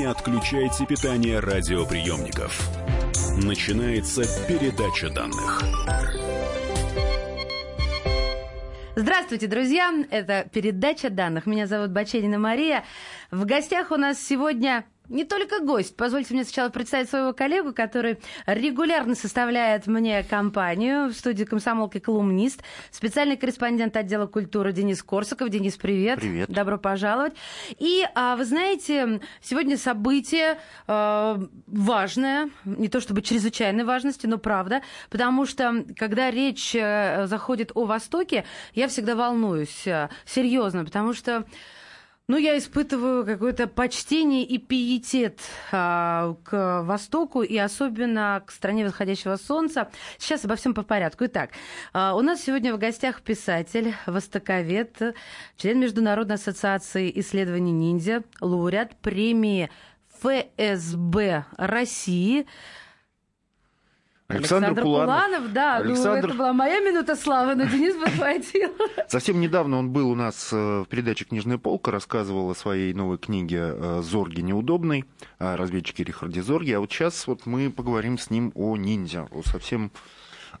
Не отключайте питание радиоприемников. Начинается передача данных. Здравствуйте, друзья! Это передача данных. Меня зовут Баченина Мария. В гостях у нас сегодня не только гость. Позвольте мне сначала представить своего коллегу, который регулярно составляет мне компанию в студии комсомолки «Колумнист», специальный корреспондент отдела культуры Денис Корсаков. Денис, привет. Привет. Добро пожаловать. И, а, вы знаете, сегодня событие а, важное, не то чтобы чрезвычайной важности, но правда, потому что, когда речь э, заходит о Востоке, я всегда волнуюсь, э, серьезно, потому что ну, я испытываю какое-то почтение и пиетет а, к Востоку и особенно к стране восходящего солнца. Сейчас обо всем по порядку. Итак, а, у нас сегодня в гостях писатель, востоковед, член Международной ассоциации исследований ниндзя, лауреат премии ФСБ России – Александр, Александр Куланов. Куланов, да, Александр... ну, это была моя минута славы, но Денис подхватил. Совсем недавно он был у нас э, в передаче «Книжная полка», рассказывал о своей новой книге э, «Зорги неудобный», о разведчике Рихарде Зорге, а вот сейчас вот мы поговорим с ним о ниндзя, о совсем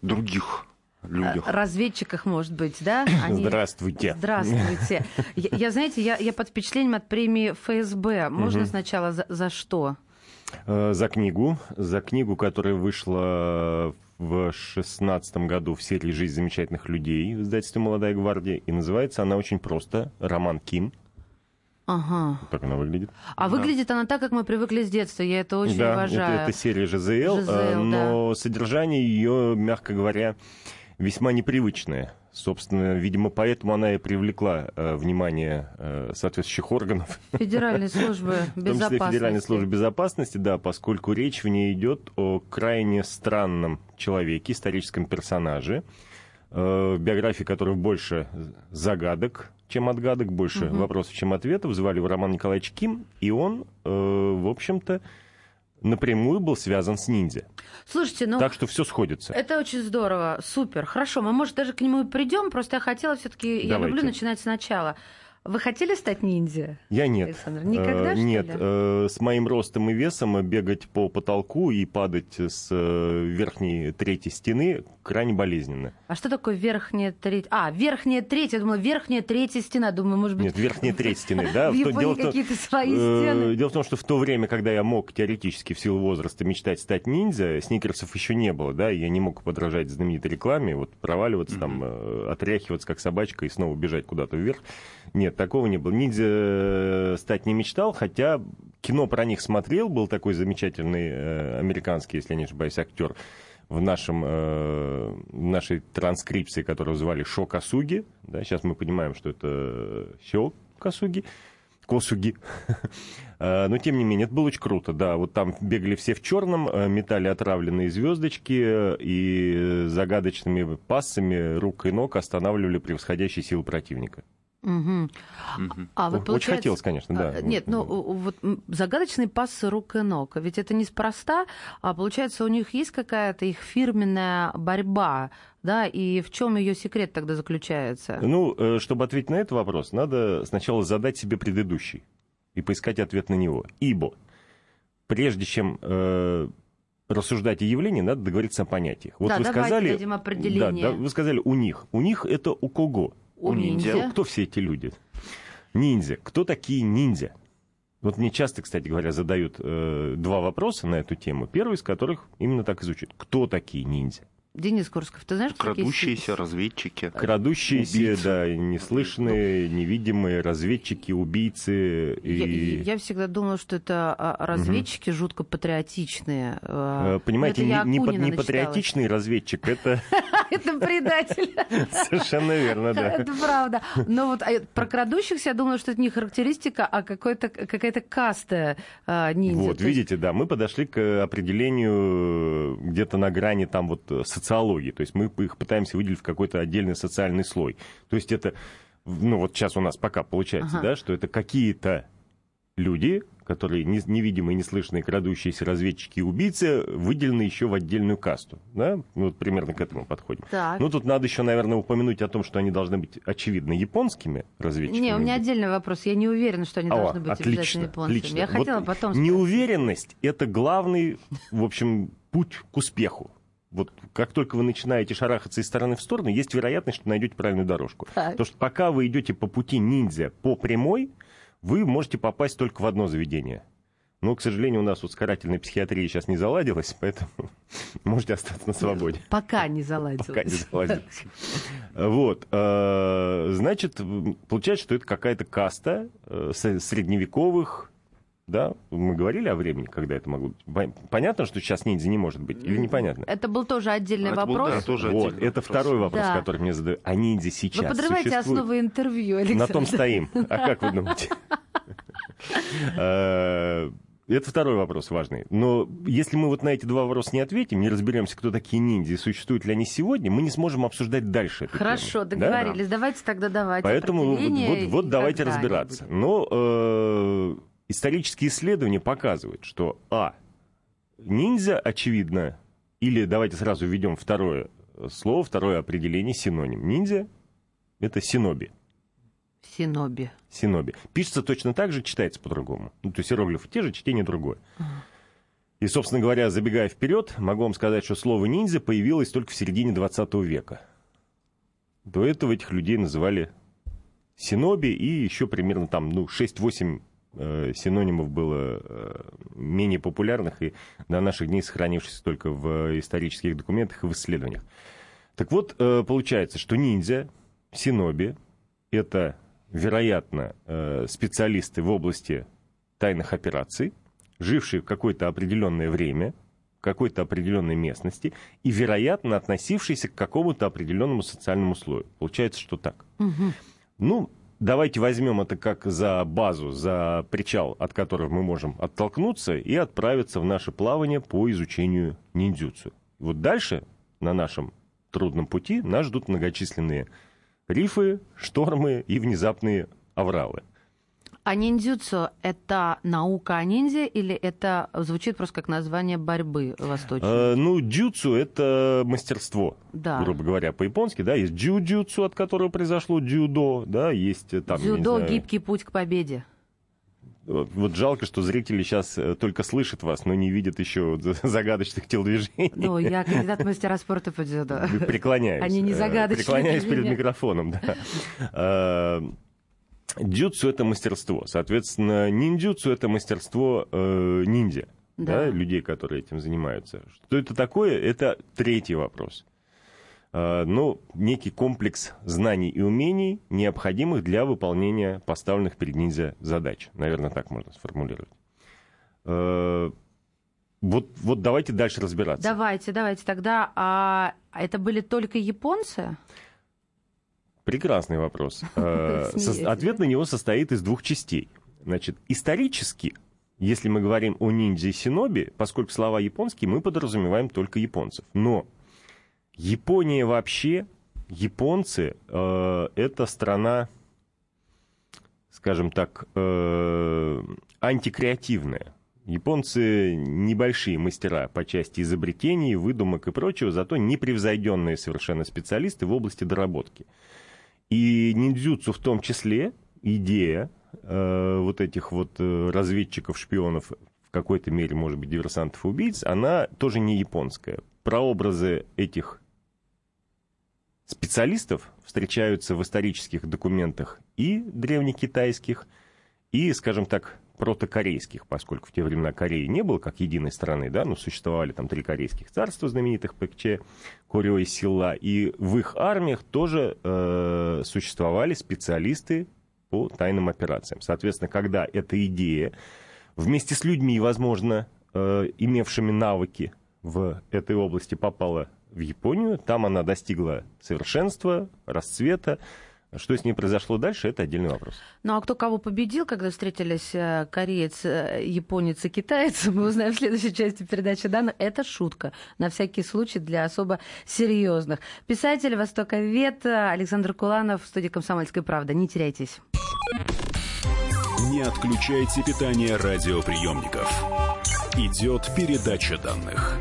других людях. Разведчиках, может быть, да? Они... Здравствуйте. Здравствуйте. Я, я знаете, я, я под впечатлением от премии ФСБ. Можно угу. сначала за, за что? Э, за книгу, за книгу, которая вышла в шестнадцатом году в серии «Жизнь замечательных людей» в издательстве «Молодая гвардия». И называется она очень просто «Роман Ким». Ага. Так она выглядит. А да. выглядит она так, как мы привыкли с детства. Я это очень да, уважаю. Это, это серия ЖЗЛ, ЖЗЛ э, но да. содержание ее, мягко говоря, весьма непривычное. Собственно, видимо, поэтому она и привлекла э, внимание э, соответствующих органов. Федеральной службы безопасности. В том числе Федеральной службы безопасности, да, поскольку речь в ней идет о крайне странном человеке, историческом персонаже, э, биографии которого больше загадок, чем отгадок, больше угу. вопросов, чем ответов. Звали его Роман Николаевич Ким, и он, э, в общем-то, напрямую был связан с ниндзя. Слушайте, ну... Так что все сходится. Это очень здорово, супер, хорошо. Мы, может, даже к нему и придем, просто я хотела все таки я люблю начинать сначала. Вы хотели стать ниндзя? Я нет. Александр? Никогда, э, что Нет. Ли? Э, с моим ростом и весом бегать по потолку и падать с э, верхней третьей стены крайне болезненно. А что такое верхняя третья? А, верхняя третья. Я думала, верхняя третья стена. Думаю, может быть... Нет, верхняя третья стены, да. В Японии какие-то свои э, стены. Дело в том, что в то время, когда я мог теоретически в силу возраста мечтать стать ниндзя, сникерсов еще не было, да, я не мог подражать знаменитой рекламе, вот проваливаться там, отряхиваться как собачка и снова бежать куда-то вверх. Нет, такого не было ниндзя э, стать не мечтал, хотя кино про них смотрел, был такой замечательный э, американский, если не ошибаюсь, актер в, нашем, э, нашей транскрипции, которую звали Шо Касуги. Да, сейчас мы понимаем, что это Сё Касуги. Косуги. Но, тем не менее, это было очень круто, да. Вот там бегали все в черном, метали отравленные звездочки и загадочными пассами рук и ног останавливали превосходящие силы противника. Угу. А вот, Очень хотелось, конечно, да. А, нет, ну вот загадочный пас рук и ног. Ведь это неспроста, а получается, у них есть какая-то их фирменная борьба, да, и в чем ее секрет тогда заключается? Ну, э, чтобы ответить на этот вопрос, надо сначала задать себе предыдущий и поискать ответ на него. Ибо прежде чем э, рассуждать о явлении, надо договориться о понятиях. Вот да, вы сказали, определение. Да, да, вы сказали у них. У них это у кого? У ниндзя. Кто все эти люди? Ниндзя. Кто такие ниндзя? Вот мне часто, кстати говоря, задают э, два вопроса на эту тему. Первый из которых именно так и звучит. Кто такие ниндзя? Денис Корсков, ты знаешь, Крадущиеся разведчики. Крадущиеся, убийцы. да, неслышные, невидимые разведчики, убийцы. И... Я, я всегда думала, что это а, разведчики угу. жутко патриотичные. А, э, понимаете, не, не, не патриотичный разведчик, это... Это предатель. Совершенно верно, да. Это правда. Но вот а, про крадущихся я думала, что это не характеристика, а какая-то каста ниндзя. Вот, видите, да, мы подошли к определению где-то на грани там вот социологии. То есть мы их пытаемся выделить в какой-то отдельный социальный слой. То есть это, ну вот сейчас у нас пока получается, ага. да, что это какие-то люди, которые невидимые, неслышные, крадущиеся разведчики и убийцы, выделены еще в отдельную касту. Да? Ну, вот примерно к этому подходим. Так. Ну, тут надо еще, наверное, упомянуть о том, что они должны быть, очевидно, японскими разведчиками. Не, у меня отдельный вопрос. Я не уверена, что они о, должны быть отлично, обязательно японцами. Отлично. Я хотела вот потом сказать. Неуверенность — это главный, в общем, путь к успеху вот как только вы начинаете шарахаться из стороны в сторону, есть вероятность, что найдете правильную дорожку. Так. Потому что пока вы идете по пути ниндзя по прямой, вы можете попасть только в одно заведение. Но, к сожалению, у нас вот с карательной психиатрией сейчас не заладилось, поэтому можете остаться на свободе. Пока не заладилось. Пока не заладилось. Вот. Э, значит, получается, что это какая-то каста э, средневековых да? Мы говорили о времени, когда это могло быть. Понятно, что сейчас ниндзя не может быть? Или непонятно? Это был тоже отдельный это вопрос. Был, да, тоже вот, отдельный это вопрос. второй вопрос, да. который мне задают. А ниндзя сейчас Вы подрываете существует? основы интервью, Александр. На том стоим. А как вы думаете? Э, это второй вопрос важный. Но если мы вот на эти два вопроса не ответим, не разберемся, кто такие ниндзя и существуют ли они сегодня, мы не сможем обсуждать дальше эту Хорошо, тему. договорились. Да? Давайте тогда давать Поэтому вот, вот, вот давайте разбираться. Но э, исторические исследования показывают, что, а, ниндзя, очевидно, или давайте сразу введем второе слово, второе определение, синоним. Ниндзя — это синоби. Синоби. Синоби. Пишется точно так же, читается по-другому. Ну, то есть иероглифы те же, чтение другое. И, собственно говоря, забегая вперед, могу вам сказать, что слово ниндзя появилось только в середине 20 века. До этого этих людей называли синоби, и еще примерно там, ну, 6-8 э, синонимов было э, менее популярных и до наших дней сохранившихся только в исторических документах и в исследованиях. Так вот, э, получается, что ниндзя, синоби — это вероятно, э, специалисты в области тайных операций, жившие в какое-то определенное время, в какой-то определенной местности и, вероятно, относившиеся к какому-то определенному социальному слою. Получается, что так. Угу. Ну, давайте возьмем это как за базу, за причал, от которого мы можем оттолкнуться и отправиться в наше плавание по изучению ниндзюцу. Вот дальше на нашем трудном пути нас ждут многочисленные рифы, штормы и внезапные авралы. А ниндзюцу – это наука о ниндзя или это звучит просто как название борьбы восточной? Э, ну, дзюцу – это мастерство, да. грубо говоря, по-японски. Да, есть дзюдзюцу, от которого произошло дзюдо, да, есть э, там, Дзюдо – гибкий путь к победе. Вот жалко, что зрители сейчас э, только слышат вас, но не видят еще загадочных телодвижений. Ну, я кандидат мастера спорта по дзюдо. Преклоняюсь. Они не загадочные. Преклоняюсь перед микрофоном, да. Дзюцу — это мастерство. Соответственно, ниндзюцу — это мастерство э, ниндзя. Да. да, людей, которые этим занимаются. Что это такое? Это третий вопрос. Э, ну, некий комплекс знаний и умений, необходимых для выполнения поставленных перед ниндзя задач. Наверное, так можно сформулировать. Э, вот, вот давайте дальше разбираться. Давайте, давайте. Тогда а это были только японцы? Прекрасный вопрос. Э, ответ на него состоит из двух частей. Значит, исторически, если мы говорим о ниндзя и синоби, поскольку слова японские, мы подразумеваем только японцев. Но Япония вообще, японцы, э, это страна, скажем так, э, антикреативная. Японцы небольшие мастера по части изобретений, выдумок и прочего, зато непревзойденные совершенно специалисты в области доработки. И ниндзюцу в том числе, идея э, вот этих вот э, разведчиков, шпионов, в какой-то мере, может быть, диверсантов и убийц, она тоже не японская. Прообразы этих специалистов встречаются в исторических документах и древнекитайских, и, скажем так, протокорейских, поскольку в те времена Кореи не было как единой страны, да, но существовали там три корейских царства знаменитых, Пэкче, Корё и Сила, и в их армиях тоже э, существовали специалисты по тайным операциям. Соответственно, когда эта идея вместе с людьми, возможно, э, имевшими навыки в этой области попала в Японию. Там она достигла совершенства, расцвета. Что с ней произошло дальше, это отдельный вопрос. Ну а кто кого победил, когда встретились э, кореец, э, японец и китаец, мы узнаем в следующей части передачи данных. Это шутка, на всякий случай для особо серьезных. Писатель Востоковед Александр Куланов в студии «Комсомольской правды». Не теряйтесь. Не отключайте питание радиоприемников. Идет передача данных.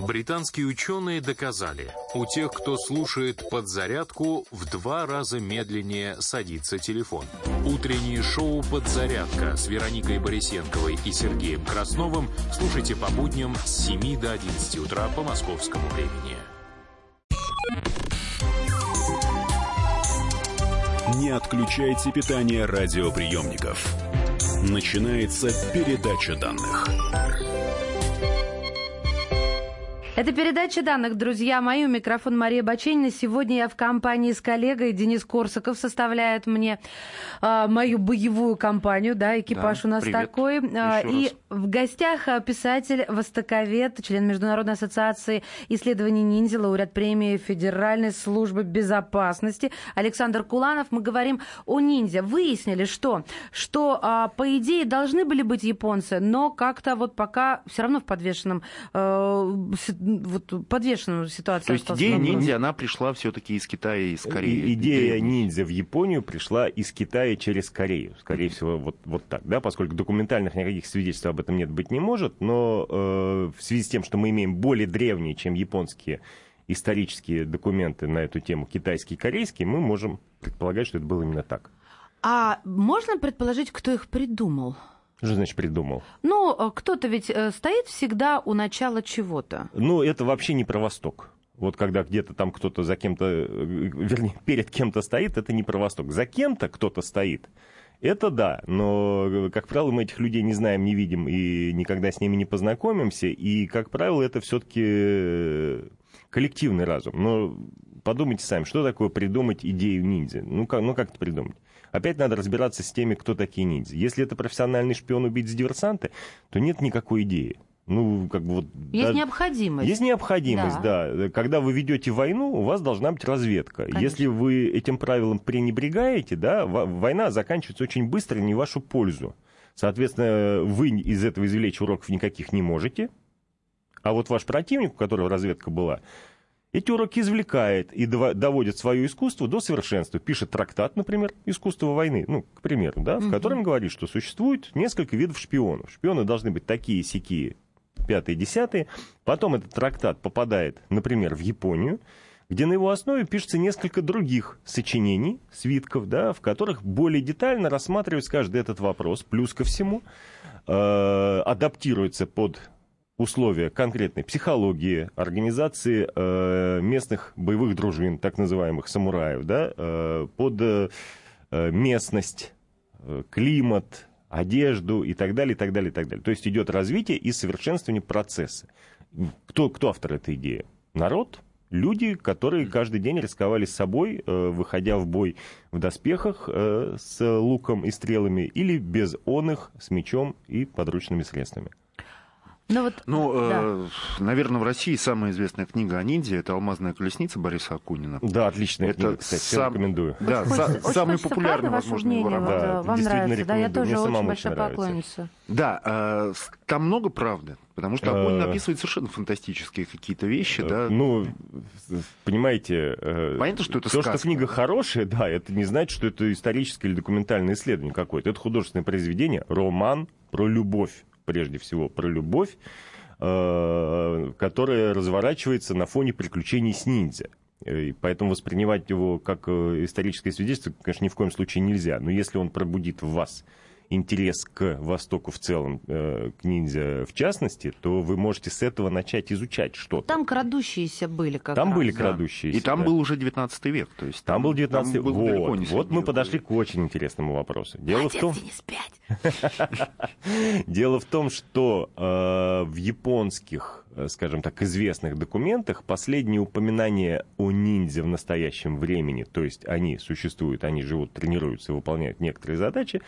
Британские ученые доказали, у тех, кто слушает подзарядку, в два раза медленнее садится телефон. Утреннее шоу «Подзарядка» с Вероникой Борисенковой и Сергеем Красновым слушайте по будням с 7 до 11 утра по московскому времени. Не отключайте питание радиоприемников. Начинается передача данных. Это передача данных, друзья мои. У микрофона Мария Баченина. Сегодня я в компании с коллегой. Денис Корсаков составляет мне а, мою боевую компанию. Да, экипаж Да, у нас привет. такой. А, Еще и раз. в гостях а, писатель, востоковед, член Международной ассоциации исследований ниндзя, лауреат премии Федеральной службы безопасности Александр Куланов. Мы говорим о ниндзя. Выяснили, что, что а, по идее должны были быть японцы, но как-то вот пока все равно в подвешенном, э, вот, подвешенном ситуации. То есть идея вопрос. ниндзя, она пришла все-таки из Китая и из Кореи. И- Идея Древней. ниндзя в Японию пришла из Китая через Корею. Скорее всего, вот, вот так, да, поскольку документальных никаких свидетельств об этом нет, быть не может, но э, в связи с тем, что мы имеем более древние, чем японские исторические документы на эту тему, китайские и корейские, мы можем предполагать, что это было именно так. А можно предположить, кто их придумал? Что значит придумал? Ну, э, кто-то ведь э, стоит всегда у начала чего-то. Ну, это вообще не про Восток. Вот когда где-то там кто-то за кем-то, э, вернее, перед кем-то стоит, это не про Восток. За кем-то кто-то стоит, это да, но, как правило, мы этих людей не знаем, не видим и никогда с ними не познакомимся. И, как правило, это все-таки коллективный разум. Но подумайте сами, что такое придумать идею ниндзя? Ну как, ну как это придумать? Опять надо разбираться с теми, кто такие ниндзя. Если это профессиональный шпион, убийца, диверсанты, то нет никакой идеи. Ну, как бы вот... Есть да- необходимость. есть необходимость, да. Когда вы ведете войну, у вас должна быть разведка. Конечно. Если вы этим правилом пренебрегаете, да, во- война заканчивается очень быстро, не в вашу пользу. Соответственно, вы из этого извлечь уроков никаких не можете. А вот ваш противник, у которого разведка была, эти уроки извлекает и доводит свое искусство до совершенства. Пишет трактат, например, «Искусство войны», ну, к примеру, да, в котором говорит, что существует несколько видов шпионов. Шпионы должны быть такие, сякие, пятые, десятые. Потом этот трактат попадает, например, в Японию, где на его основе пишется несколько других сочинений, свитков, да, в которых более детально рассматривается каждый этот вопрос, плюс ко всему э, адаптируется под условия конкретной психологии, организации э, местных боевых дружин, так называемых самураев, да, э, под э, местность, э, климат, одежду и так далее, и так далее, и так далее. То есть идет развитие и совершенствование процесса. Кто, кто автор этой идеи? Народ, люди, которые каждый день рисковали собой, э, выходя в бой в доспехах э, с луком и стрелами или без он их с мечом и подручными средствами. Ну, вот, Ну, да. э, наверное, в России самая известная книга о ниндзя это «Алмазная колесница» Бориса Акунина. Да, отличная Это книга, кстати, всем сам- рекомендую. Да, Очень хочется- очень самый хочется, популярный, возможно, его вот, Да, э, вам нравится, да? Я тоже Мне очень большая поклонница. Да, э, там много правды, потому что Акунин Э, описывает совершенно фантастические какие-то вещи, да. Ну, понимаете, э, Понятно, что это то, сказка, что книга хорошая, да, это не значит, что это историческое или документальное исследование какое-то. Это художественное произведение, роман про любовь, прежде всего, про любовь, э, которая разворачивается на фоне приключений с ниндзя. Э, И поэтому воспринимать его как э, историческое свидетельство, конечно, ни в коем случае нельзя. Но если он пробудит в вас интерес к Востоку в целом, э, к ниндзя в частности, то вы можете с этого начать изучать что-то. Там крадущиеся были как Там раз. были Да. крадущиеся. И там да. был уже 19 век. То есть Там был 19 там был далеко вот, не вот мы подошли к очень интересному вопросу. Дело в том, Молодец, Денис, пять. Дело в том, что э, в японских, э, скажем так, известных документах последние упоминания о ниндзя в настоящем времени, то есть они существуют, они живут, тренируются, выполняют некоторые задачи,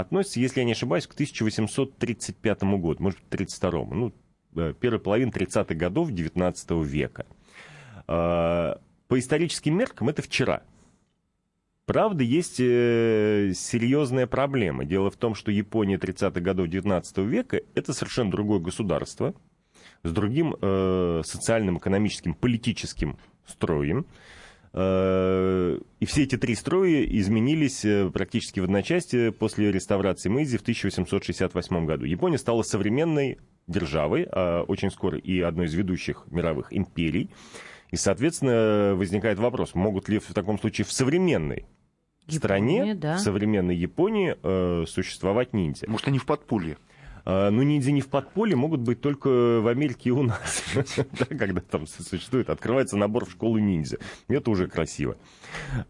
относятся, если я не ошибаюсь, к 1835 году, может быть, 32 ну, э, первой половины 30-х годов 19 века. Э, По историческим меркам это вчера. Правда, есть э, серьезная проблема. Дело в том, что Япония 30-х годов 19 века – это совершенно другое государство с другим э, социальным, экономическим, политическим строем, и все эти три строя изменились э, практически в одночасье после реставрации Мэйзи в 1868 году. Япония стала современной державой, а очень скоро и одной из ведущих мировых империй. И, соответственно, возникает вопрос, могут ли в таком случае в современной Япония, стране, да. в современной Японии э, существовать ниндзя? Может, они в подполье? А, Ну, ниндзя не в подполье, могут быть только в Америке и у нас. Да, Когда там существует, открывается набор в школу ниндзя. Это уже красиво.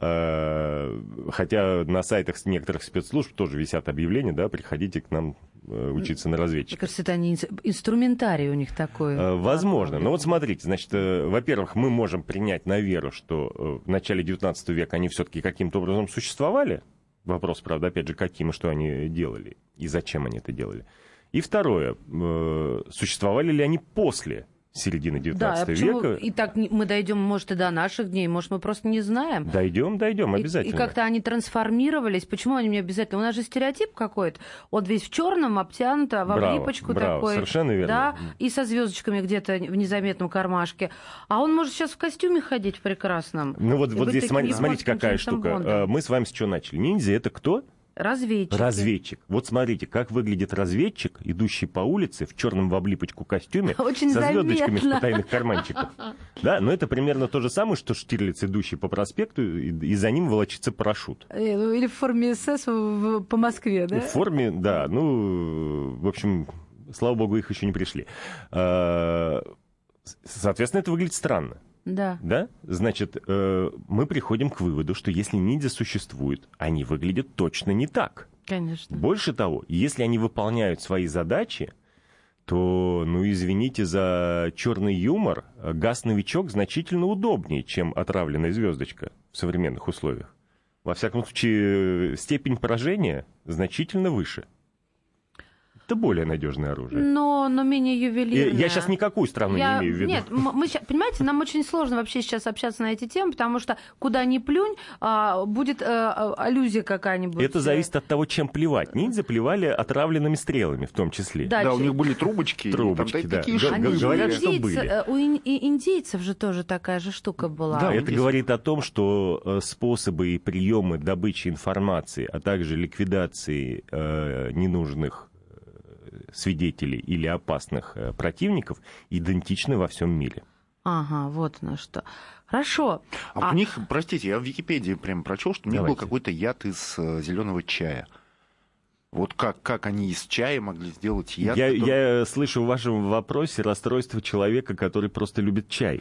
А, Хотя на сайтах некоторых спецслужб тоже висят объявления, да, приходите к нам э, учиться на Мне разведчика. кажется, это они инструментарий у них такой. Э, Возможно. Но вот смотрите, значит, э, во-первых, мы можем принять на веру, что э, в начале 19 века они все-таки каким-то образом существовали. Вопрос, правда, опять же, каким и что они делали, и зачем они это делали. И второе, э, существовали ли они после середины 19 Да, а века? И так мы дойдем, может, и до наших дней, может, мы просто не знаем. Дойдем, дойдем, И- обязательно. И, как-то они трансформировались. Почему они мне обязательно? У нас же стереотип какой-то. Он весь в черном, обтянуто, в Браво, облипочку браво, такой. совершенно верно. Да, и со звездочками где-то в незаметном кармашке. А он может сейчас в костюме ходить в прекрасном. Ну вот, И вот здесь смотрите, японским какая штука. Э, Мы с вами с чего начали? Ниндзя это кто? Разведчики. Разведчик. Вот смотрите, как выглядит разведчик, идущий по улице в черном в облипочку костюме Очень со звездочками в заметно. потайных карманчиках. Да, но это примерно то же самое, что Штирлиц, идущий по проспекту, и, и за ним волочится парашют. Э, ну, Или в форме СС в- по Москве, да? В форме, да, ну, в общем, слава богу, их еще не пришли. А, Соответственно, это выглядит странно. Да. Да? Значит, э, мы приходим к выводу, что если ниндзя существуют, они выглядят точно не так. Конечно. Больше того, если они выполняют свои задачи, то, ну, извините за черный юмор, газ-новичок значительно удобнее, чем отравленная звездочка в современных условиях. Во всяком случае, степень поражения значительно выше. Это более надежное оружие. Но, но менее ювелирное. Я сейчас никакую страну Я- не имею в виду. Нет, мы понимаете, нам очень сложно вообще сейчас общаться на эти темы, потому что куда ни плюнь, а, будет э, а, аллюзия какая-нибудь. Это зависит от того, чем плевать. Ниндзя плевали отравленными стрелами, в том числе. Да, Да, у них были трубочки. Трубочки, там да. такие же Они говорят, у что индейцев- были. э, У ин- и индейцев же тоже такая же штука была. Да, у это говорит о том, что э, способы и приемы добычи информации, а также ликвидации э, ненужных э, свидетелей или опасных э, противников идентичны во всем мире. Ага, вот на что. Хорошо. А, у них, простите, я в Википедии прям прочел, что у них был Давайте. какой-то яд из зеленого чая. Вот как, как они из чая могли сделать яд? я, который- я слышу в вашем вопросе расстройство человека, который просто любит чай.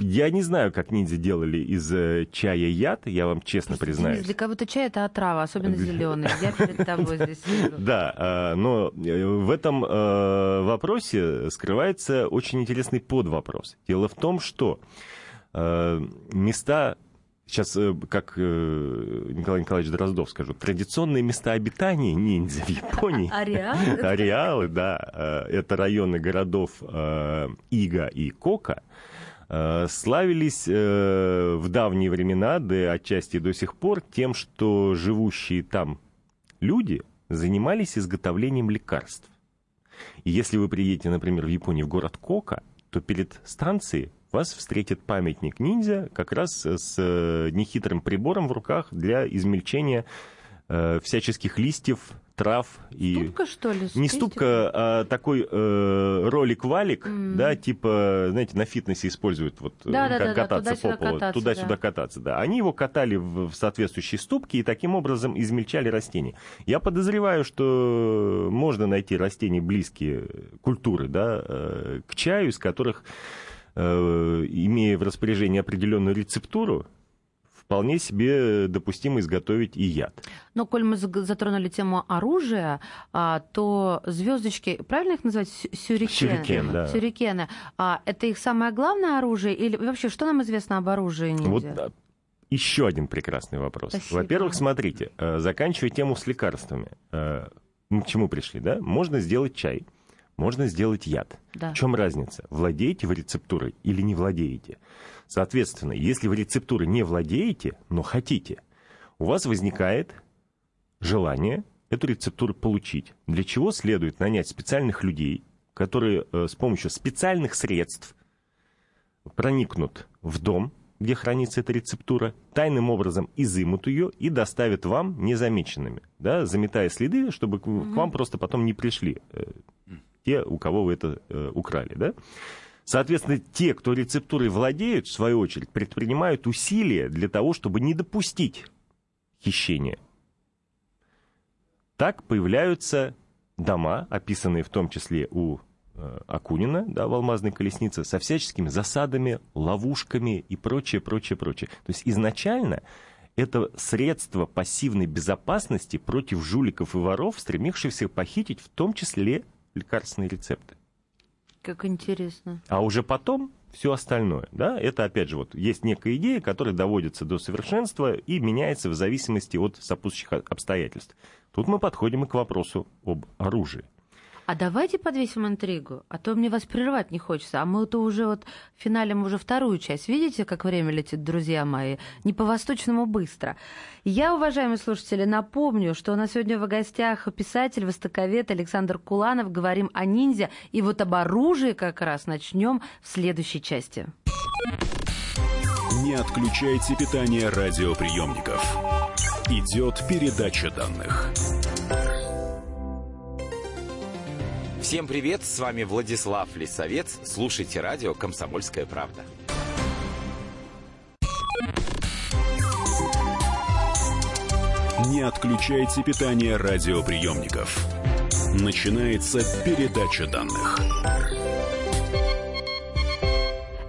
Я не знаю, как ниндзя делали из э, чая яд, я вам честно Просто, признаюсь. Для кого-то чай это отрава, особенно зеленый. Я перед тобой здесь. Да, э, но э, в этом вопросе скрывается очень интересный подвопрос. Дело в том, что места, сейчас как Николай Николаевич Дроздов скажу, традиционные места обитания ниндзя в Японии. Ареал? Ареалы, да, это районы городов Ига и Кока, славились э, в давние времена, да отчасти до сих пор, тем, что живущие там люди занимались изготовлением лекарств. И если вы приедете, например, в Японию в город Кока, то перед станцией вас встретит памятник ниндзя как раз с э, нехитрым прибором в руках для измельчения э, всяческих листьев, трав и... Ступка, что ли? Не ступка, а такой э, ролик-валик, Мгм. да, типа, знаете, на фитнесе используют вот э, Да-да-да-да, как кататься туда-сюда по полу, туда-сюда да. кататься, да. Они его катали в, в соответствующие ступки и таким образом измельчали растения. Я подозреваю, что можно найти растения близкие культуры, да, э, к чаю, из которых, э, имея в распоряжении определенную рецептуру, вполне себе допустимо изготовить и яд. Но коль мы затронули тему оружия, а, то звездочки, правильно их называть? Сю- Сюрикены. Сюрикен, да. Сюрикены. А, это их самое главное оружие? Или вообще, что нам известно об оружии ниндзя? Вот еще один прекрасный вопрос. Спасибо. Во-первых, смотрите, э, заканчивая тему с лекарствами, э, мы к чему пришли, да? Можно сделать чай, можно сделать яд. Да. В чем разница? Владеете вы рецептурой или не владеете? Соответственно, если вы рецептурой не владеете, но хотите, у вас возникает желание эту рецептуру получить. Для чего следует нанять специальных людей, которые э, с помощью специальных средств проникнут в дом, где хранится эта рецептура, тайным образом изымут ее и доставят вам незамеченными, да, заметая следы, чтобы к, mm-hmm. к вам просто потом не пришли э, те, у кого вы это э, украли, да. Соответственно, те, кто рецептурой владеют, в свою очередь, предпринимают усилия для того, чтобы не допустить хищения. Так появляются дома, описанные в том числе у Э, Акунина, да, в «Алмазной колеснице», со всяческими засадами, ловушками и прочее, прочее, прочее. То есть изначально это средство пассивной безопасности против жуликов и воров, стремившихся похитить в том числе лекарственные рецепты. Как интересно. А уже потом все остальное, да, это опять же вот есть некая идея, которая доводится до совершенства и меняется в зависимости от сопутствующих обстоятельств. Тут мы подходим и к вопросу об оружии. А давайте подвесим интригу, а то мне вас прерывать не хочется. А мы-то уже вот финалем уже вторую часть. Видите, как время летит, друзья мои? Не по-восточному быстро. Я, уважаемые слушатели, напомню, что у нас сегодня в гостях писатель, востоковед Александр Куланов. Говорим о ниндзя. И вот об оружии как раз начнем в следующей части. Не отключайте питание радиоприемников. Идет передача данных. Всем привет, с вами Владислав Лисовец. Слушайте радио «Комсомольская правда». Не отключайте питание радиоприемников. Начинается передача данных.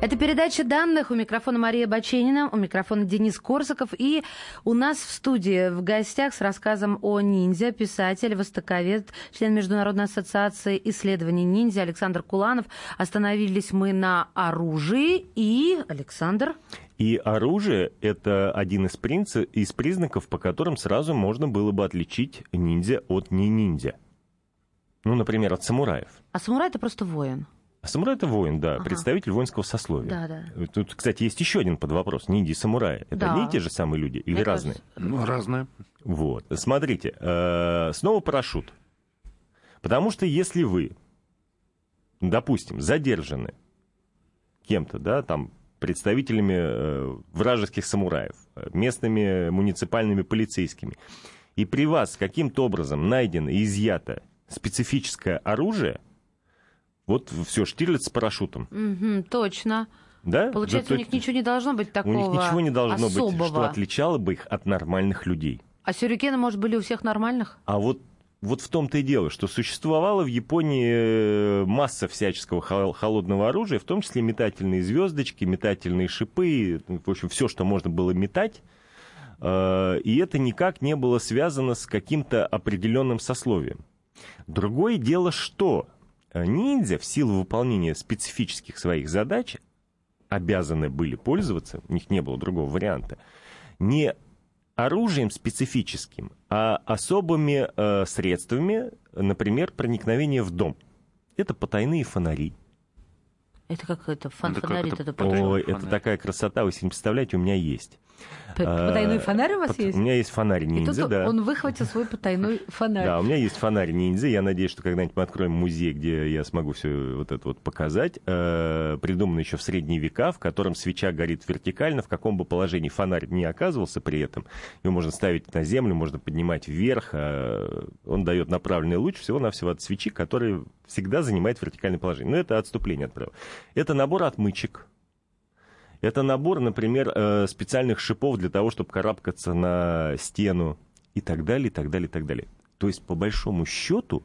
Это передача данных. У микрофона Мария Баченина, у микрофона Денис Корсаков. И у нас в студии в гостях с рассказом о ниндзя писатель, востоковед, член Международной ассоциации исследований ниндзя Александр Куланов. Остановились мы на оружии. И, Александр... И оружие — это один из, принцип, из признаков, по которым сразу можно было бы отличить ниндзя от не ниндзя. Ну, например, от самураев. А самурай — это просто воин. А самурай это воин, да, ага. представитель воинского сословия. Да, да. Тут, кстати, есть еще один подвопрос. Ниндзя и самураи. Это да. одни и те же самые люди или Мне разные? Ну, разные. Вот. Смотрите, э, снова парашют. Потому что если вы, допустим, задержаны кем-то, да, там, представителями э, вражеских самураев, местными муниципальными полицейскими, и при вас каким-то образом найдено и изъято специфическое оружие, вот все, Штирлиц с парашютом. Угу, точно. Да? Получается, да, у них ничего не должно быть такого У них ничего не должно особого. быть, что отличало бы их от нормальных людей. А сюрикены, может, были у всех нормальных? А вот вот в том-то и дело, что существовала в Японии э, масса всяческого холодного оружия, в том числе метательные звездочки, метательные шипы, в общем, все, что можно было метать. Э, и это никак не было связано с каким-то определенным сословием. Другое дело, что ниндзя в силу выполнения специфических своих задач обязаны были пользоваться, у них не было другого варианта, не оружием специфическим, а особыми э, средствами, например, проникновения в дом. Это потайные фонари. Это как это, фонарит, это, это Ой, это такая красота, вы себе не представляете, у меня есть. Потайной а, фонарь у вас Под, есть? У меня есть фонарь ниндзя, И да. он выхватил свой потайной фонарь. Да, у меня есть фонарь ниндзя. Я надеюсь, что когда-нибудь мы откроем музей, где я смогу все вот это вот показать. Э, придумано еще в средние века, в котором свеча горит вертикально, в каком бы положении фонарь не оказывался при этом. Его можно ставить на землю, можно поднимать вверх. А он дает направленный луч всего-навсего от свечи, который всегда занимает вертикальное положение. Но это отступление от правил. Это набор отмычек, это набор, например, э, специальных шипов для того, чтобы карабкаться на стену и так далее, и так далее, и так далее. То есть, по большому счету,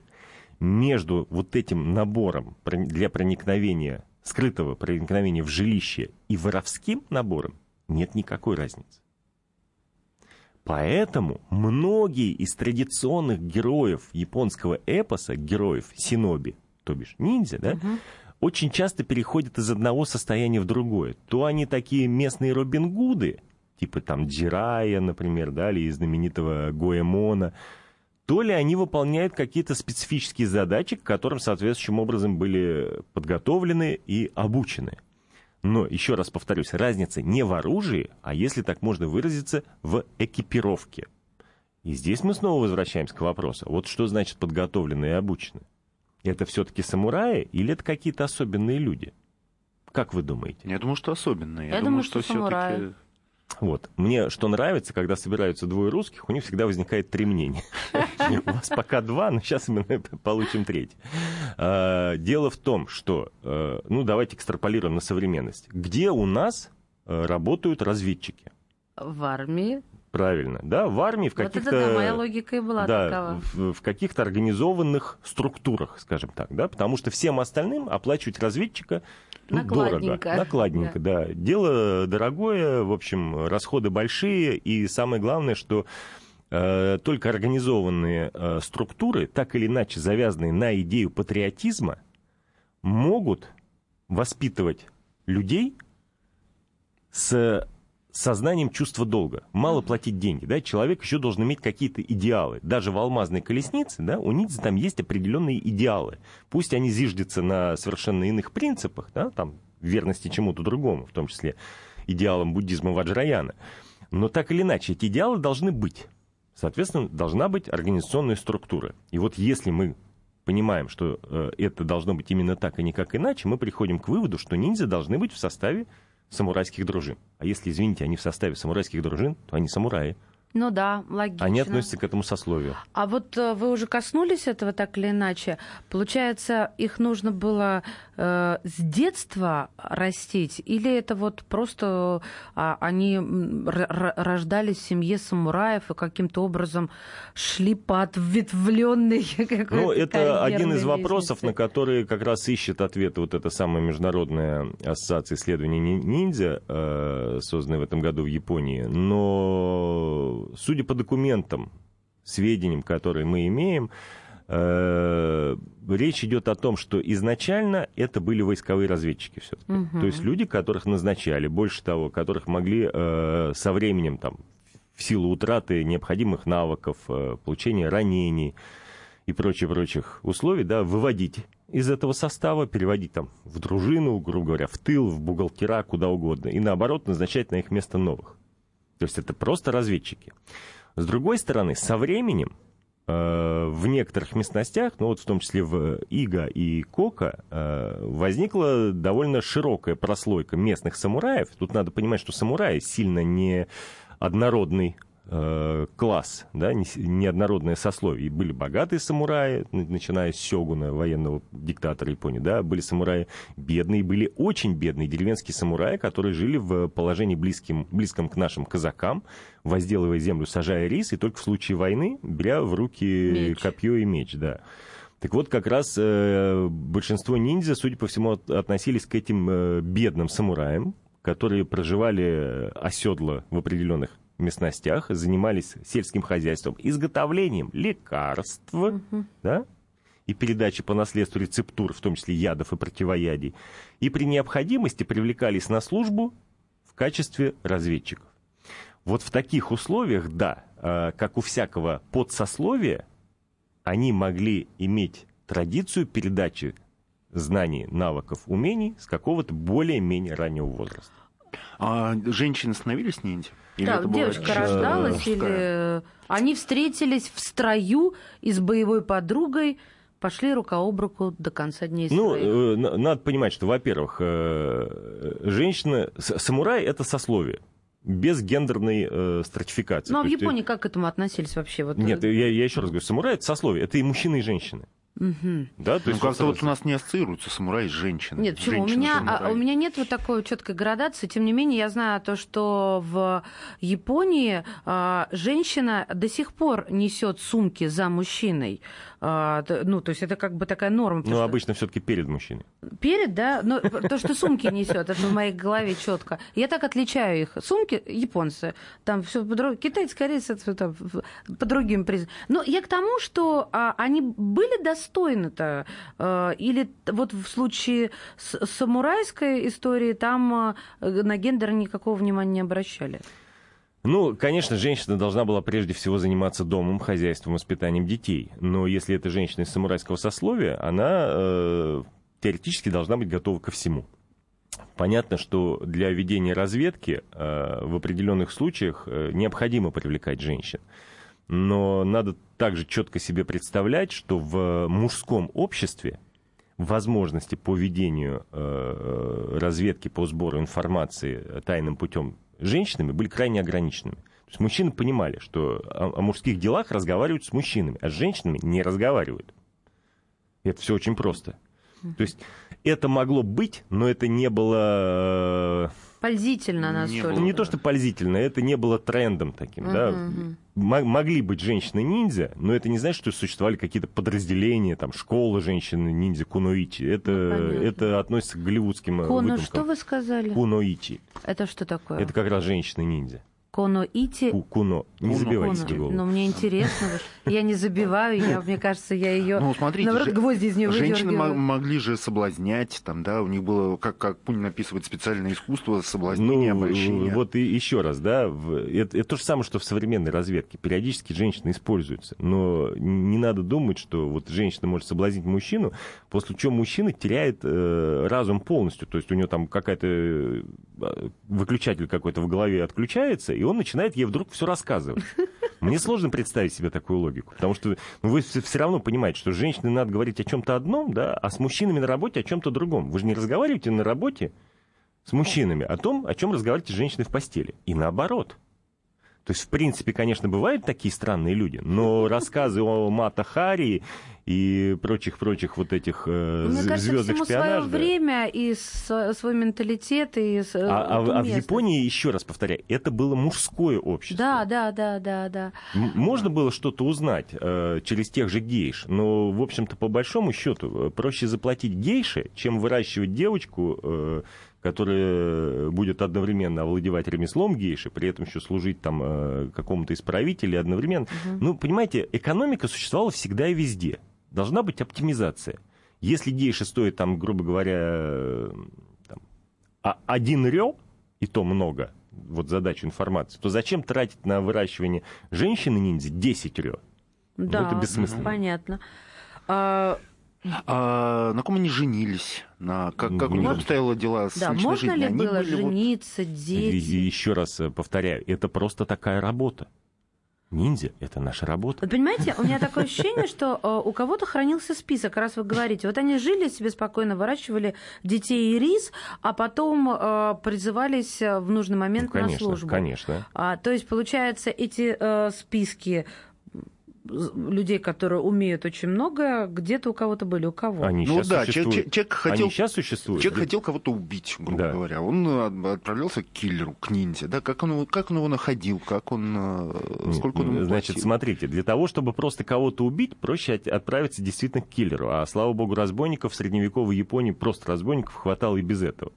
между вот этим набором для проникновения, скрытого проникновения в жилище и воровским набором нет никакой разницы. Поэтому многие из традиционных героев японского эпоса, героев синоби, то бишь ниндзя, да, угу очень часто переходят из одного состояния в другое. То они такие местные Робин Гуды, типа там Джирая, например, да, или знаменитого Гоэмона, то ли они выполняют какие-то специфические задачи, к которым соответствующим образом были подготовлены и обучены. Но, еще раз повторюсь, разница не в оружии, а, если так можно выразиться, в экипировке. И здесь мы снова возвращаемся к вопросу. Вот что значит подготовлены и обучены? Это все-таки самураи или это какие-то особенные люди? Как вы думаете? Я думаю, что особенные. Я думаю, что самураи. все-таки... Вот. Мне что нравится, когда собираются двое русских, у них всегда возникает три мнения. У вас пока два, но сейчас мы получим третье. А, дело в том, что, э, ну, давайте экстраполируем на современность. Где у нас э, работают разведчики? В армии. Правильно, да, в армии, в каких-то... Вот это да, моя логика и была да, такова. В, в каких-то организованных структурах, скажем так, да, потому что всем остальным оплачивать разведчика ну, дорого. Накладненько, да. да. Дело дорогое, в общем, расходы большие, и самое главное, что э, только организованные э, структуры, так или иначе завязанные на идею патриотизма, могут воспитывать людей с сознанием чувства долга. Мало платить деньги, да, человек еще должен иметь какие-то идеалы. Даже в алмазной колеснице, да, у Ниццы там есть определенные идеалы. Пусть они зиждятся на совершенно иных принципах, да, там, верности чему-то другому, в том числе идеалам буддизма Ваджраяна. Но так или иначе, эти идеалы должны быть. Соответственно, должна быть организационная структура. И вот если мы понимаем, что э, это должно быть именно так и никак иначе, мы приходим к выводу, что ниндзя должны быть в составе самурайских дружин. А если, извините, они в составе самурайских дружин, то они самураи. Ну да, логично. Они относятся к этому сословию. А вот э, вы уже коснулись этого так или иначе. Получается, их нужно было э, с детства растить, или это вот просто э, они рождались в семье самураев и каким-то образом шли по ответвленной Ну, это один из вопросов, лестнице. на которые как раз ищет ответы вот эта самая международная ассоциация исследований ниндзя, э, созданная в этом году в Японии. Но судя по документам, сведениям, которые мы имеем, э, речь идет о том, что изначально это были войсковые разведчики все-таки. Угу. То есть люди, которых назначали, больше того, которых могли э, со временем там, в силу утраты необходимых навыков, э, получения ранений и прочих-прочих условий, да, выводить из этого состава, переводить там в дружину, грубо говоря, в тыл, в бухгалтера, куда угодно, и наоборот назначать на их место новых. То есть это просто разведчики. С другой стороны, со временем э, в некоторых местностях, ну вот в том числе в Ига и Кока, э, возникла довольно широкая прослойка местных самураев. Тут надо понимать, что самураи сильно не однородный Э, класс, да, неоднородное сословие. И были богатые самураи, начиная с сёгуна, военного диктатора Японии, да, были самураи бедные, были очень бедные деревенские самураи, которые жили в положении близким, близком к нашим казакам, возделывая землю, сажая рис, и только в случае войны беря в руки меч. копье и меч, да. Так вот, как раз э, большинство ниндзя, судя по всему, относились к этим э, бедным самураям, которые проживали оседло в определенных местностях занимались сельским хозяйством, изготовлением лекарств, угу. да, и передачи по наследству рецептур, в том числе ядов и противоядий, и при необходимости привлекались на службу в качестве разведчиков. Вот в таких условиях, да, а, как у всякого подсословия, они могли иметь традицию передачи знаний, навыков, умений с какого-то более-менее раннего возраста. А женщины становились ниндзя? Или да, девочка была... рождалась, или они встретились в строю и с боевой подругой пошли рука об руку до конца дней ну. Ну, э, надо понимать, что, во-первых, э, женщина, самурай — это сословие без гендерной э, стратификации. Ну, а в Японии есть, как к этому относились вообще? Вот... Нет, я, я еще раз говорю, самурай — это сословие, это и мужчины, и женщины. Угу. Да, то ну, есть как-то вот у нас не ассоциируется самурай с женщиной. Нет, почему? Женщина, у меня, а, у меня нет вот такой четкой градации. Тем не менее, я знаю то, что в Японии а, женщина до сих пор несет сумки за мужчиной. А, ну, то есть это как бы такая норма. Ну, обычно все-таки перед мужчиной. Перед, да? Но то, что сумки несет, это в моей голове четко. Я так отличаю их. Сумки японцы, там все по китайцы, корейцы, это, по другим признакам. Но я к тому, что а, они были достойны-то. А, или вот в случае с самурайской истории там а, на гендер никакого внимания не обращали. Ну, конечно, женщина должна была прежде всего заниматься домом, хозяйством, воспитанием детей. Но если это женщина из самурайского сословия, она э, теоретически должна быть готова ко всему. Понятно, что для ведения разведки э, в определенных случаях э, необходимо привлекать женщин. Но надо также четко себе представлять, что в мужском обществе возможности по ведению э, разведки, по сбору информации тайным путем женщинами были крайне ограниченными. То есть мужчины понимали, что о, о мужских делах разговаривают с мужчинами, а с женщинами не разговаривают. Это все очень просто. То есть это могло быть, но это не было... Пользительно настолько. Не, не то, что пользительно, это не было трендом таким. Uh-huh, да. uh-huh. Могли быть женщины-ниндзя, но это не значит, что существовали какие-то подразделения, там, школы женщины-ниндзя, куноичи. Это, ну, это относится к голливудским Куно, выдумкам. что вы сказали? Куноичи. Это что такое? Это как раз женщины-ниндзя. Коно Ити. Куно. Не забивайте Куно. голову. Но мне интересно. Я не забиваю, я, мне кажется, я ее. Ну, смотрите, наоборот, гвозди из нее Женщины могли же соблазнять, там, да, у них было, как, как Пунин описывает, специальное искусство соблазнения, ну, обольщения. Вот и еще раз, да, в, это, это то же самое, что в современной разведке. Периодически женщины используются. Но не надо думать, что вот женщина может соблазнить мужчину, после чего мужчина теряет э, разум полностью. То есть у него там какая-то э, выключатель какой-то в голове отключается, и он начинает ей вдруг все рассказывать. Мне сложно представить себе такую логику, потому что ну, вы все равно понимаете, что женщине надо говорить о чем-то одном, да, а с мужчинами на работе о чем-то другом. Вы же не разговариваете на работе с мужчинами о том, о чем разговариваете с женщиной в постели. И наоборот. То есть, в принципе, конечно, бывают такие странные люди, но рассказы о Мата Хари и прочих-прочих вот этих э, Мне кажется, звездных всему свое время и свой менталитет. И а, а, а в Японии, еще раз повторяю, это было мужское общество. Да, да, да, да, да. Можно было что-то узнать э, через тех же гейш, но, в общем-то, по большому счету, э, проще заплатить гейше, чем выращивать девочку... Э, которая будет одновременно овладевать ремеслом гейши, при этом еще служить там э, какому-то исправителю одновременно. Угу. Ну, понимаете, экономика существовала всегда и везде. Должна быть оптимизация. Если гейши стоит, там, грубо говоря, там, а, один рё, и то много, вот задачу информации, то зачем тратить на выращивание женщины-ниндзя 10 рё? Да, ну, это бессмысленно. понятно. А, а на ком они женились? На, как, как у них обстояло дела с да, личной можно жизнью? ли Они было жениться, вот... дети? И, еще раз повторяю, это просто такая работа. Ниндзя — это наша работа. Вот понимаете, у меня такое ощущение, что э, у кого-то хранился список, раз вы говорите. Вот они жили себе спокойно, выращивали детей и рис, а потом э, призывались в нужный момент ну, конечно, на службу. Конечно, а, То есть, получается, эти э, списки людей, которые умеют очень много, где-то у кого-то были, у кого? Они ну сейчас да, существуют. человек, человек хотел, Они сейчас существуют. Человек хотел кого-то убить, грубо да. говоря. Он отправлялся к киллеру, к ниндзя. Да, как он, как он его находил, как он, э, сколько он ему Значит, платил? смотрите, для того, чтобы просто кого-то убить, проще отправиться действительно к киллеру. А слава богу, разбойников в средневековой Японии, просто разбойников хватало и без этого.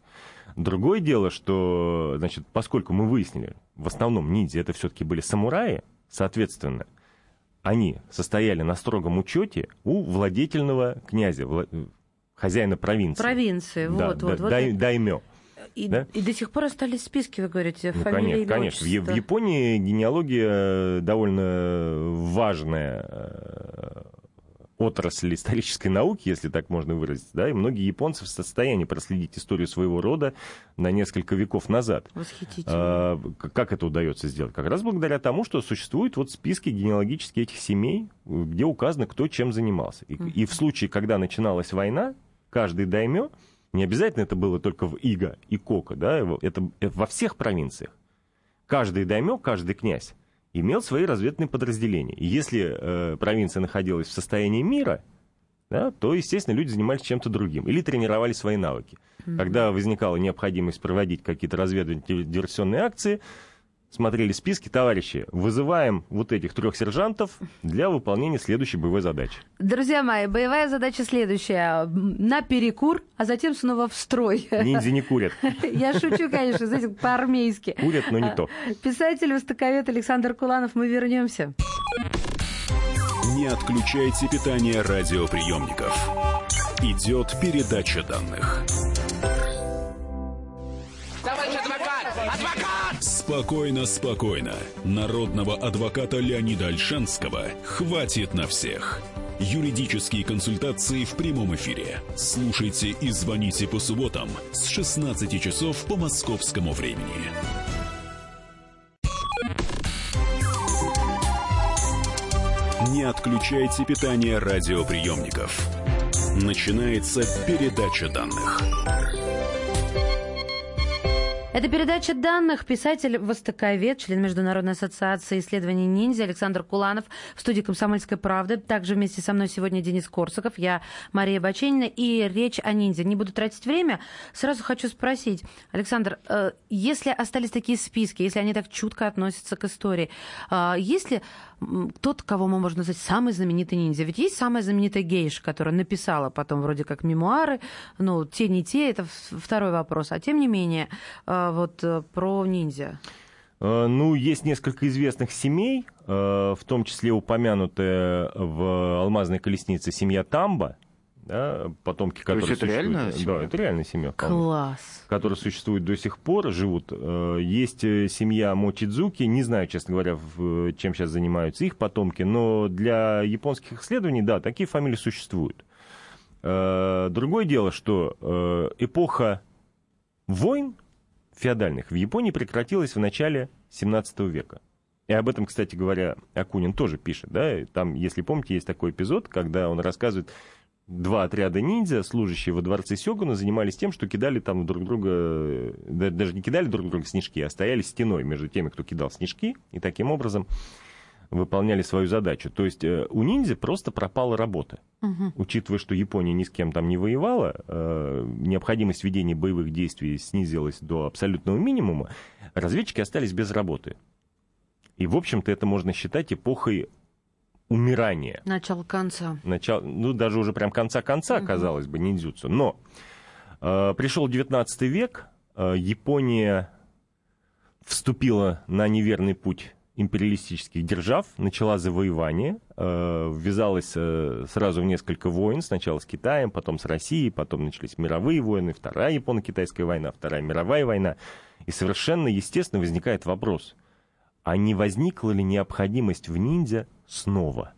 Другое дело, что, значит, поскольку мы выяснили, в основном ниндзя это все-таки были самураи, соответственно, они состояли на строгом учете у владетельного князя, вла... хозяина провинции. Провинции, да, вот, да, вот. Дай, вот. Даймё. И, да? и до сих пор остались списки, вы говорите, ну, фамилии конечно, конечно. В Японии генеалогия довольно важная отрасль исторической науки, если так можно выразить, да, и многие японцы в состоянии проследить историю своего рода на несколько веков назад. Восхитительно. А, как это удается сделать? Как раз благодаря тому, что существуют вот списки генеалогические этих семей, где указано, кто чем занимался. И, mm-hmm. и в случае, когда начиналась война, каждый даймё, не обязательно это было только в Иго и Кока, да, это, это во всех провинциях. Каждый даймё, каждый князь имел свои разведные подразделения. И если э, провинция находилась в состоянии мира, да, то, естественно, люди занимались чем-то другим или тренировали свои навыки. Mm-hmm. Когда возникала необходимость проводить какие-то разведывательные диверсионные акции, смотрели списки, товарищи, вызываем вот этих трех сержантов для выполнения следующей боевой задачи. Друзья мои, боевая задача следующая. На перекур, а затем снова в строй. Ниндзя не курят. Я шучу, конечно, знаете, по-армейски. Курят, но не то. Писатель, востоковед Александр Куланов, мы вернемся. Не отключайте питание радиоприемников. Идет передача данных. Товарищ адвокат! Адвокат! Спокойно, спокойно. Народного адвоката Леонида Альшанского хватит на всех. Юридические консультации в прямом эфире. Слушайте и звоните по субботам с 16 часов по московскому времени. Не отключайте питание радиоприемников. Начинается передача данных. Это передача данных. Писатель, востоковед, член Международной ассоциации исследований ниндзя Александр Куланов в студии «Комсомольской правды». Также вместе со мной сегодня Денис Корсаков, я Мария Баченина. И речь о ниндзя. Не буду тратить время. Сразу хочу спросить, Александр, э, если остались такие списки, если они так чутко относятся к истории, э, есть ли тот, кого мы можем назвать самый знаменитый ниндзя? Ведь есть самая знаменитая гейша, которая написала потом вроде как мемуары. Ну, те, не те, это второй вопрос. А тем не менее, э, вот э, про ниндзя? Э, ну, есть несколько известных семей, в том числе упомянутая в «Алмазной колеснице» семья Тамба, да, потомки которых это реально семья? Да, это реальная семья. Класс. Которые существуют до сих пор, живут. Есть семья Мочидзуки, не знаю, честно говоря, чем сейчас занимаются их потомки, но для японских исследований, да, такие фамилии существуют. Другое дело, что эпоха войн, феодальных в Японии прекратилась в начале 17 века. И об этом, кстати говоря, Акунин тоже пишет. Да? Там, если помните, есть такой эпизод, когда он рассказывает, два отряда ниндзя, служащие во дворце Сёгуна, занимались тем, что кидали там друг друга, даже не кидали друг друга снежки, а стояли стеной между теми, кто кидал снежки, и таким образом выполняли свою задачу. То есть э, у ниндзя просто пропала работа. Угу. Учитывая, что Япония ни с кем там не воевала, э, необходимость ведения боевых действий снизилась до абсолютного минимума, разведчики остались без работы. И, в общем-то, это можно считать эпохой умирания. Начало конца. Начало, ну, даже уже прям конца-конца, угу. казалось бы, ниндзюцу. Но э, пришел 19 век, э, Япония вступила на неверный путь империалистических держав, начала завоевание, э, ввязалась э, сразу в несколько войн, сначала с Китаем, потом с Россией, потом начались мировые войны, Вторая Японо-Китайская война, Вторая мировая война. И совершенно естественно возникает вопрос, а не возникла ли необходимость в ниндзя снова?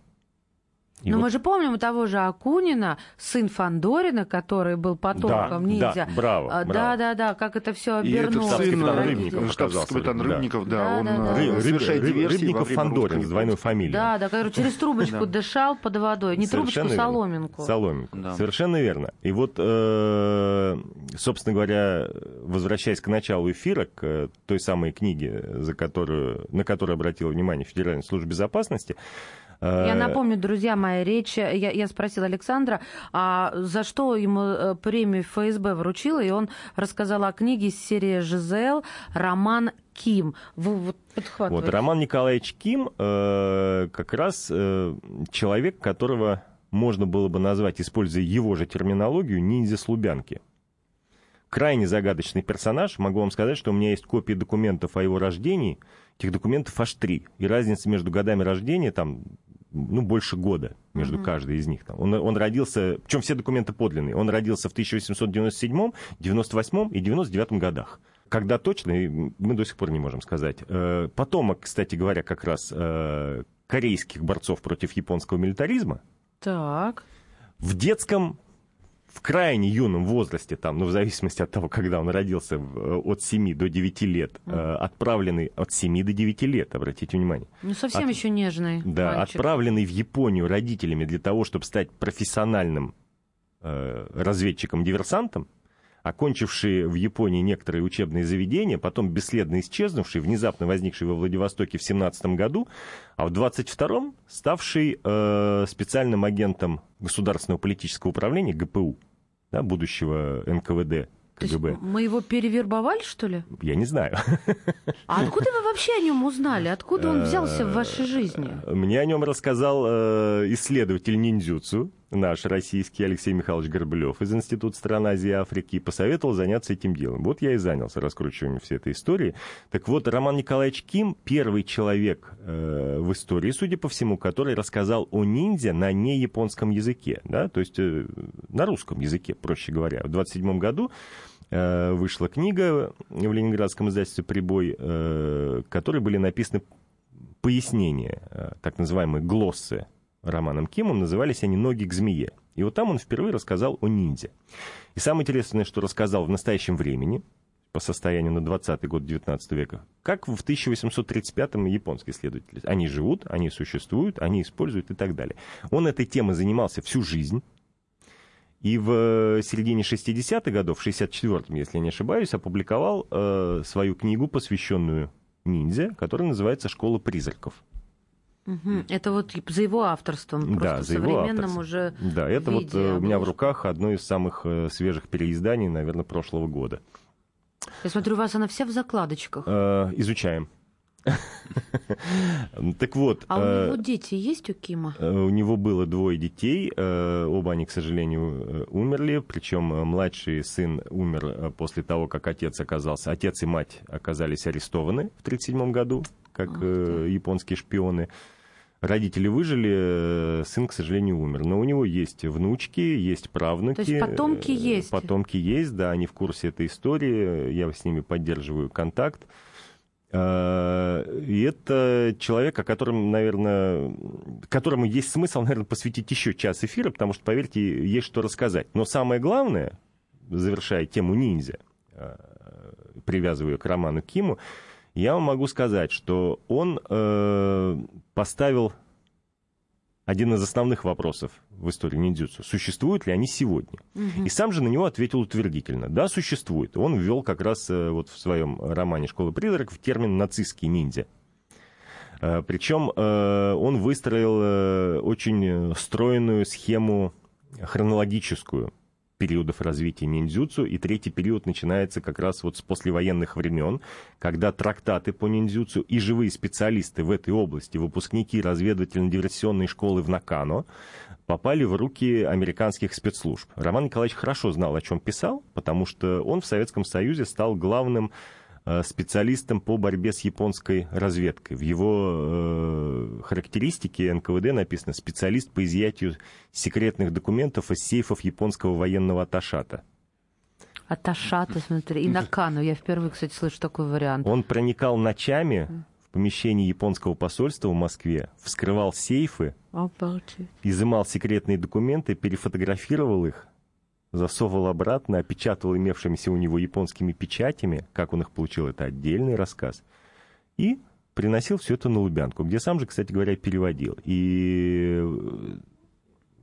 И Но вот... мы же помним у того же Акунина, сын Фандорина, который был потомком да, ниндзя. Да, браво, а, браво. Да, да, да, как это все обернулось. И этот сын Рыбников, штабс-капитан Рыбников, да, да, он да, да. Ры, совершает рыб, диверсии Рыбников Фандорин с двойной фамилией. Да, да, который через трубочку дышал под водой. Не трубочку, соломинку. Соломинку, совершенно верно. И вот, э, собственно говоря, возвращаясь к началу эфира, к той самой книге, за которую, на которую обратила внимание Федеральная служба безопасности, я э, напомню, друзья мои, речь, я, я спросила Александра, а за что ему э, премию ФСБ вручила, и он рассказал о книге из серии «Жизел», роман Ким. Вы вот Вот Роман Николаевич Ким э, как раз э, человек, которого можно было бы назвать, используя его же терминологию, ниндзя с Лубянки. Крайне загадочный персонаж. Могу вам сказать, что у меня есть копии документов о его рождении. Этих документов аж три. И разница между годами рождения там ну, больше года между mm-hmm. каждой из них. Он, он родился, причем все документы подлинные, он родился в 1897, 98 и 99 годах. Когда точно, мы до сих пор не можем сказать. Э, потомок, кстати говоря, как раз э, корейских борцов против японского милитаризма. Так. В детском в крайне юном возрасте, там, ну, в зависимости от того, когда он родился, э, от 7 до 9 лет, mm. отправленный от 7 до 9 лет, обратите внимание. Ну, совсем от, еще нежный. Да, мальчик. отправленный в Японию родителями для того, чтобы стать профессиональным э, разведчиком-диверсантом, окончивший в Японии некоторые учебные заведения, потом бесследно исчезнувший, внезапно возникший во Владивостоке в 17 году, а в 22-м ставший э, специальным агентом Государственного политического управления ГПУ да, будущего НКВД КГБ. То есть мы его перевербовали, что ли? Я не знаю. А откуда вы вообще о нем узнали? Откуда он взялся в вашей жизни? Мне о нем рассказал э, исследователь ниндзюцу, наш российский Алексей Михайлович Горбылев из Института стран Азии и Африки посоветовал заняться этим делом. Вот я и занялся раскручиванием всей этой истории. Так вот, Роман Николаевич Ким первый человек э, в истории, судя по всему, который рассказал о ниндзя на неяпонском языке, да, то есть э, на русском языке, проще говоря. В 27 году э, вышла книга в ленинградском издательстве «Прибой», э, в которой были написаны пояснения, э, так называемые глоссы Романом Кимом, назывались они «Ноги к змее». И вот там он впервые рассказал о ниндзя. И самое интересное, что рассказал в настоящем времени, по состоянию на 20-й год 19 века, как в 1835-м японские исследователи. Они живут, они существуют, они используют и так далее. Он этой темой занимался всю жизнь. И в середине 60-х годов, в 64-м, если я не ошибаюсь, опубликовал э, свою книгу, посвященную ниндзя, которая называется «Школа призраков». Угу. Это вот за его авторством, да, просто за его авторством. уже Да, это вот э, у меня в руках одно из самых э, свежих переизданий, наверное, прошлого года. Я смотрю, у вас она вся в закладочках. Э, изучаем. Так вот, А у э, него дети есть у Кима? У него было двое детей, оба они, к сожалению, умерли, причем младший сын умер после того, как отец оказался, отец и мать оказались арестованы в 1937 году, как японские шпионы. Родители выжили, э, сын, к сожалению, умер. Но у него есть внучки, есть правнуки. То есть потомки э, есть? Потомки есть, да, они в курсе этой истории, я с ними поддерживаю контакт. Э, И это человек, о котором, наверное, которому есть смысл, наверное, посвятить еще час эфира, потому что, поверьте, есть что рассказать. Но самое главное, завершая тему ниндзя, привязываю ее к роману Киму, я вам могу сказать, что он э, поставил один из основных вопросов в истории ниндзюцу. Существуют ли они сегодня? И сам же на него ответил утвердительно. Да, существует. Он ввел как раз э, вот в своем романе «Школа призраков» термин «нацистский ниндзя». Э, Причем э, он выстроил очень стройную схему хронологическую периодов развития ниндзюцу, и третий период начинается как раз вот с послевоенных времен, когда трактаты по ниндзюцу и живые специалисты в этой области, выпускники разведывательно-диверсионной школы в Накано, попали в руки американских спецслужб. Роман Николаевич хорошо знал, о чем писал, потому что он в Советском Союзе стал главным специалистом по борьбе с японской разведкой. В его э, характеристике НКВД написано «специалист по изъятию секретных документов из сейфов японского военного аташата». Аташата, смотри, и Накану. Я впервые, кстати, слышу такой вариант. Он проникал ночами в помещение японского посольства в Москве, вскрывал сейфы, Обалдеть. изымал секретные документы, перефотографировал их, засовывал обратно, опечатывал имевшимися у него японскими печатями, как он их получил, это отдельный рассказ, и приносил все это на Лубянку, где сам же, кстати говоря, переводил. И, э,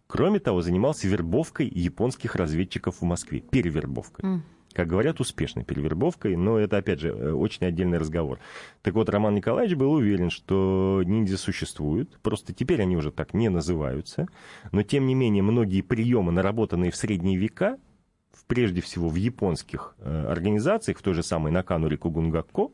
кроме того, занимался вербовкой японских разведчиков в Москве, перевербовкой. М. Как говорят, успешной перевербовкой, но это, опять же, э, очень отдельный разговор. Так вот, Роман Николаевич был уверен, что ниндзя существуют, просто теперь они уже так не называются, но, тем не менее, многие приемы, наработанные в средние века, прежде всего в японских э, организациях, в той же самой Накану Рикугунгакко,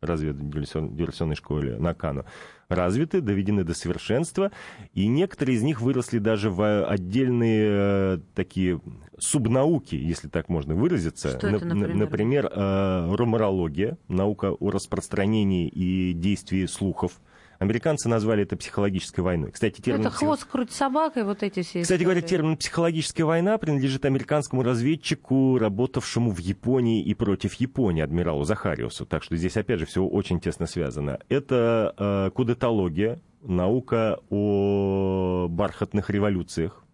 разведывательно-диверсионной школе Накану, развиты, доведены до совершенства, и некоторые из них выросли даже в отдельные э, такие субнауки, если так можно выразиться. Что это, Нап- например? Например, э, роморология, наука о распространении и действии слухов. Американцы назвали это психологической войной. Кстати, термин Это хвост круть собакой, вот эти все кстати говоря, истории. термин «психологическая война» принадлежит американскому разведчику, работавшему в Японии и против Японии, адмиралу Захариусу. Так что здесь, опять же, все очень тесно связано. Это э, кудетология, наука о бархатных революциях.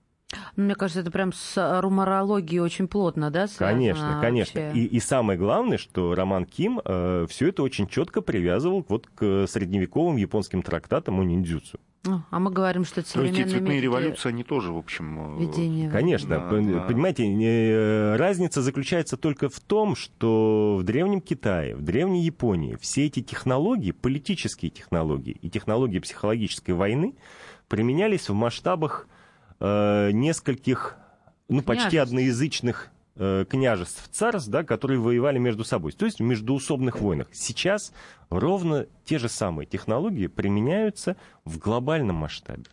Ну, Мне кажется, это прям с руморологией очень плотно, да, связано Конечно, конечно. вообще? И, и самое главное, что Роман Ким все это очень четко привязывал вот к средневековым японским трактатам о ниндзюцу. Ну, А мы говорим, что это То есть и современные цветные методы революции, они тоже, в общем... э, ведения. Конечно, Да, да. понимаете, э, разница заключается только в том, что в Древнем Китае, в Древней Японии все эти технологии, политические технологии и технологии психологической войны применялись в масштабах э, нескольких, ну, почти Княжеств. одноязычных э, княжеств, царств, да, которые воевали между собой, то есть в междуусобных войнах. Сейчас ровно те же самые технологии применяются в глобальном масштабе.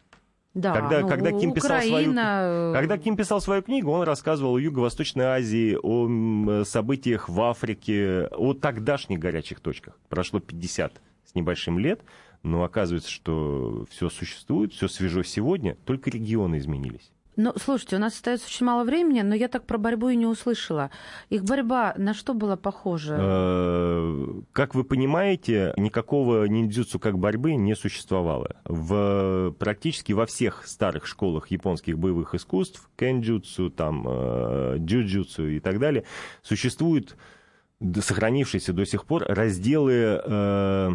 Да, Когда- ну, когда Ким писал свою- Украина, э, Когда Ким писал свою книгу, он рассказывал о Юго-Восточной Азии, о событиях в Африке, о тогдашних горячих точках. Прошло 50 с небольшим лет, но оказывается, что все существует, все свежо сегодня, только регионы изменились. Ну, слушайте, у нас остается очень мало времени, но я так про борьбу и не услышала. Их борьба на что была похожа? Э, Как вы понимаете, никакого ниндзюцу как борьбы не существовало. В, практически во всех старых школах японских боевых искусств, кенджутсу, там, э, джуджутсу и так далее, существуют д- сохранившиеся до сих пор разделы э,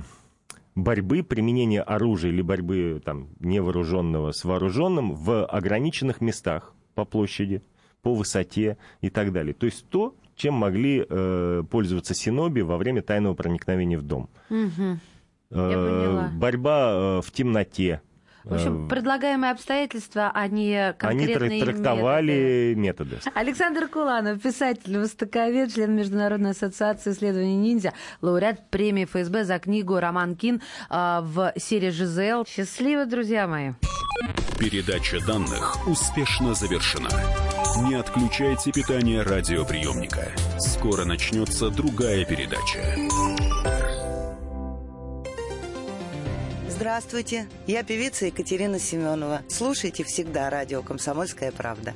борьбы, применения оружия или борьбы там, невооруженного с вооруженным в ограниченных местах по площади, по высоте и так далее. То есть то, чем могли э, пользоваться синоби во время тайного проникновения в дом. Мгм. Э, борьба э, в темноте. В общем, Э, предлагаемые обстоятельства, а не Они конкретные тра- трактовали методы. Александр Куланов, писатель, востоковед, член Международной ассоциации исследований ниндзя, лауреат премии ФСБ за книгу «Роман Кин» а, в серии «Жизел». Счастливо, друзья мои! Передача данных успешно завершена. Не отключайте питание радиоприемника. Скоро начнется другая передача. Здравствуйте, я певица Екатерина Семенова. Слушайте всегда радио «Комсомольская правда».